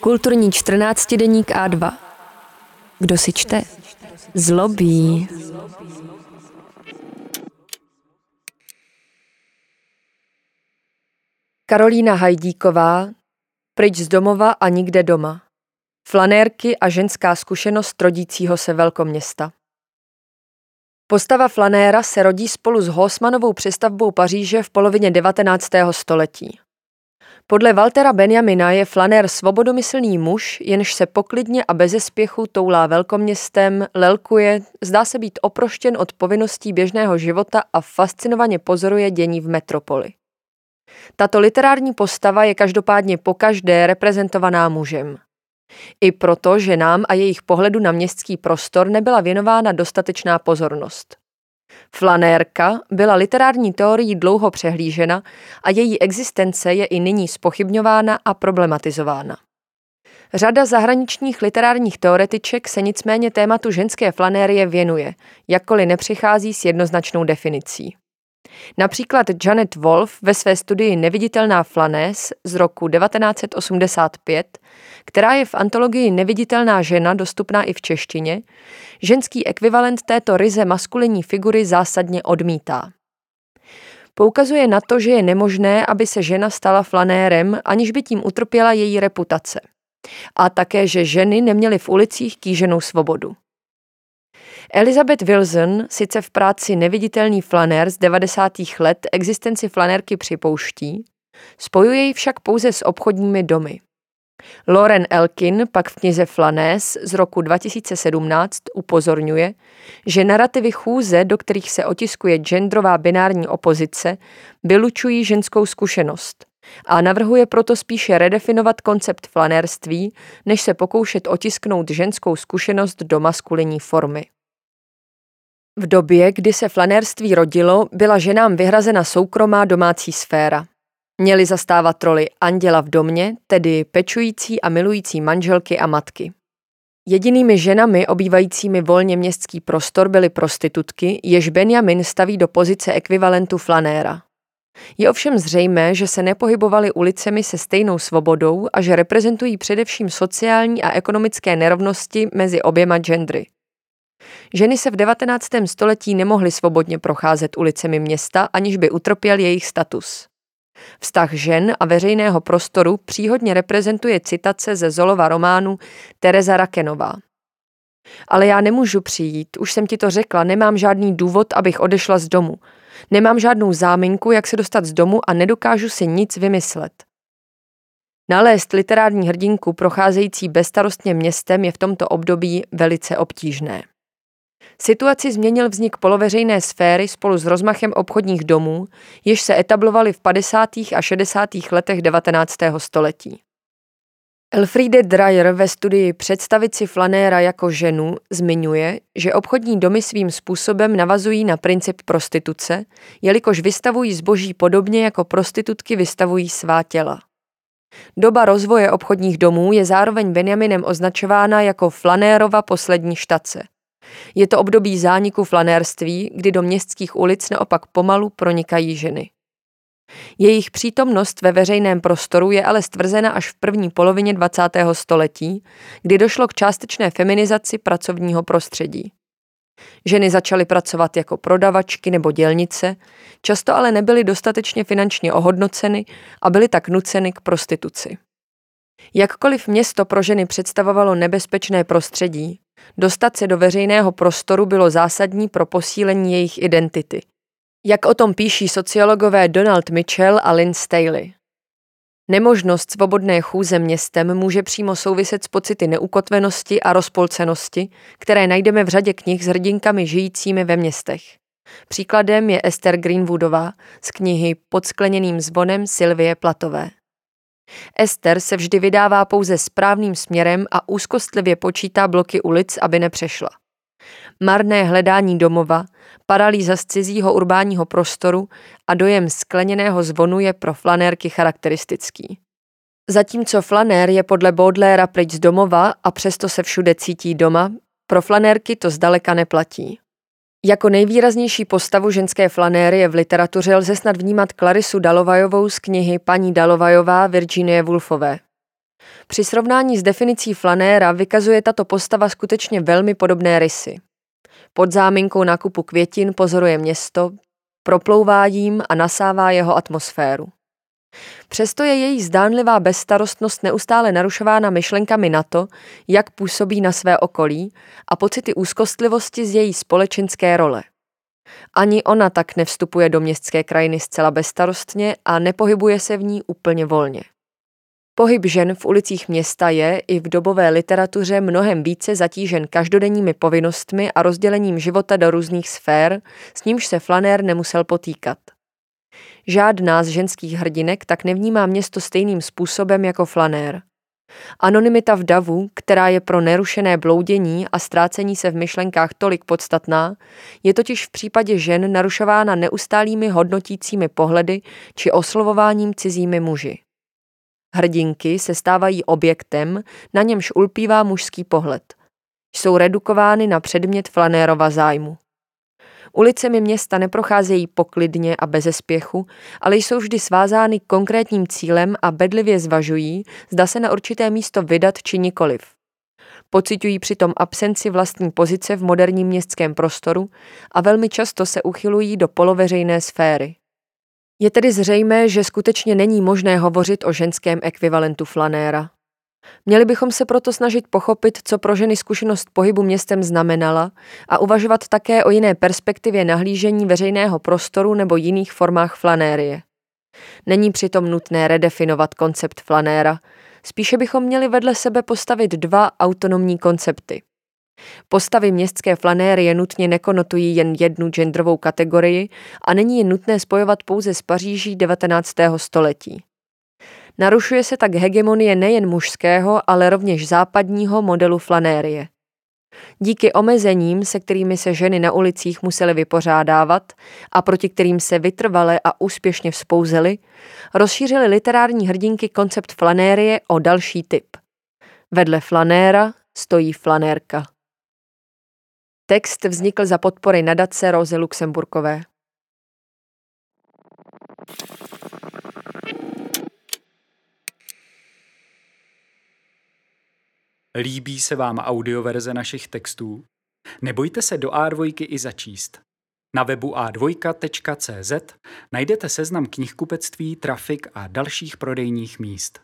Kulturní 14 deník A2. Kdo si čte? Zlobí. Karolína Hajdíková, Pryč z domova a nikde doma. Flanérky a ženská zkušenost rodícího se velkoměsta. Postava flanéra se rodí spolu s Hosmanovou přestavbou Paříže v polovině 19. století. Podle Waltera Benjamina je flanér svobodomyslný muž, jenž se poklidně a bez spěchu toulá velkoměstem, lelkuje, zdá se být oproštěn od povinností běžného života a fascinovaně pozoruje dění v metropoli. Tato literární postava je každopádně pokaždé reprezentovaná mužem. I proto, že nám a jejich pohledu na městský prostor nebyla věnována dostatečná pozornost. Flanérka byla literární teorií dlouho přehlížena a její existence je i nyní spochybňována a problematizována. Řada zahraničních literárních teoretiček se nicméně tématu ženské flanérie věnuje, jakkoliv nepřichází s jednoznačnou definicí. Například Janet Wolf ve své studii Neviditelná flanés z roku 1985, která je v antologii Neviditelná žena dostupná i v češtině, ženský ekvivalent této ryze maskulinní figury zásadně odmítá. Poukazuje na to, že je nemožné, aby se žena stala flanérem, aniž by tím utrpěla její reputace. A také, že ženy neměly v ulicích kýženou svobodu. Elizabeth Wilson sice v práci Neviditelný flanér z 90. let existenci flanérky připouští, spojuje ji však pouze s obchodními domy. Lauren Elkin pak v knize Flanés z roku 2017 upozorňuje, že narrativy chůze, do kterých se otiskuje genderová binární opozice, vylučují ženskou zkušenost a navrhuje proto spíše redefinovat koncept flanérství, než se pokoušet otisknout ženskou zkušenost do maskulinní formy. V době, kdy se flanérství rodilo, byla ženám vyhrazena soukromá domácí sféra. Měli zastávat roli anděla v domě, tedy pečující a milující manželky a matky. Jedinými ženami obývajícími volně městský prostor byly prostitutky, jež Benjamin staví do pozice ekvivalentu flanéra. Je ovšem zřejmé, že se nepohybovali ulicemi se stejnou svobodou a že reprezentují především sociální a ekonomické nerovnosti mezi oběma gendry. Ženy se v 19. století nemohly svobodně procházet ulicemi města, aniž by utrpěl jejich status. Vztah žen a veřejného prostoru příhodně reprezentuje citace ze Zolova románu Tereza Rakenová. Ale já nemůžu přijít, už jsem ti to řekla, nemám žádný důvod, abych odešla z domu. Nemám žádnou záminku, jak se dostat z domu a nedokážu si nic vymyslet. Nalézt literární hrdinku procházející bezstarostně městem je v tomto období velice obtížné. Situaci změnil vznik poloveřejné sféry spolu s rozmachem obchodních domů, jež se etablovaly v 50. a 60. letech 19. století. Elfriede Dreyer ve studii Představit si flanéra jako ženu zmiňuje, že obchodní domy svým způsobem navazují na princip prostituce, jelikož vystavují zboží podobně jako prostitutky vystavují svá těla. Doba rozvoje obchodních domů je zároveň Benjaminem označována jako flanérova poslední štace – je to období zániku flanérství, kdy do městských ulic naopak pomalu pronikají ženy. Jejich přítomnost ve veřejném prostoru je ale stvrzena až v první polovině 20. století, kdy došlo k částečné feminizaci pracovního prostředí. Ženy začaly pracovat jako prodavačky nebo dělnice, často ale nebyly dostatečně finančně ohodnoceny a byly tak nuceny k prostituci. Jakkoliv město pro ženy představovalo nebezpečné prostředí, Dostat se do veřejného prostoru bylo zásadní pro posílení jejich identity. Jak o tom píší sociologové Donald Mitchell a Lynn Staley. Nemožnost svobodné chůze městem může přímo souviset s pocity neukotvenosti a rozpolcenosti, které najdeme v řadě knih s hrdinkami žijícími ve městech. Příkladem je Esther Greenwoodová z knihy Pod skleněným zvonem Sylvie Platové. Ester se vždy vydává pouze správným směrem a úzkostlivě počítá bloky ulic, aby nepřešla. Marné hledání domova, paralýza z cizího urbánního prostoru a dojem skleněného zvonu je pro flanérky charakteristický. Zatímco flanér je podle Baudelaire pryč z domova a přesto se všude cítí doma, pro flanérky to zdaleka neplatí. Jako nejvýraznější postavu ženské flanérie v literatuře lze snad vnímat Klarisu Dalovajovou z knihy Paní Dalovajová Virginie Woolfové. Při srovnání s definicí flanéra vykazuje tato postava skutečně velmi podobné rysy. Pod záminkou nákupu květin pozoruje město, proplouvá jím a nasává jeho atmosféru. Přesto je její zdánlivá bezstarostnost neustále narušována myšlenkami na to, jak působí na své okolí a pocity úzkostlivosti z její společenské role. Ani ona tak nevstupuje do městské krajiny zcela bezstarostně a nepohybuje se v ní úplně volně. Pohyb žen v ulicích města je i v dobové literatuře mnohem více zatížen každodenními povinnostmi a rozdělením života do různých sfér, s nímž se Flanér nemusel potýkat. Žádná z ženských hrdinek tak nevnímá město stejným způsobem jako Flanér. Anonymita v davu, která je pro nerušené bloudění a ztrácení se v myšlenkách tolik podstatná, je totiž v případě žen narušována neustálými hodnotícími pohledy či oslovováním cizími muži. Hrdinky se stávají objektem, na němž ulpívá mužský pohled. Jsou redukovány na předmět flanérova zájmu. Ulicemi města neprocházejí poklidně a bez spěchu, ale jsou vždy svázány konkrétním cílem a bedlivě zvažují, zda se na určité místo vydat či nikoliv. Pocitují přitom absenci vlastní pozice v moderním městském prostoru a velmi často se uchylují do poloveřejné sféry. Je tedy zřejmé, že skutečně není možné hovořit o ženském ekvivalentu flanéra. Měli bychom se proto snažit pochopit, co pro ženy zkušenost pohybu městem znamenala a uvažovat také o jiné perspektivě nahlížení veřejného prostoru nebo jiných formách flanérie. Není přitom nutné redefinovat koncept flanéra, spíše bychom měli vedle sebe postavit dva autonomní koncepty. Postavy městské flanérie nutně nekonotují jen jednu genderovou kategorii a není je nutné spojovat pouze s Paříží 19. století. Narušuje se tak hegemonie nejen mužského, ale rovněž západního modelu flanérie. Díky omezením, se kterými se ženy na ulicích musely vypořádávat a proti kterým se vytrvale a úspěšně vzpouzely, rozšířily literární hrdinky koncept flanérie o další typ. Vedle flanéra stojí flanérka. Text vznikl za podpory nadace Rozy Luxemburkové. Líbí se vám audioverze našich textů? Nebojte se do A2 i začíst. Na webu a2.cz najdete seznam knihkupectví, trafik a dalších prodejních míst.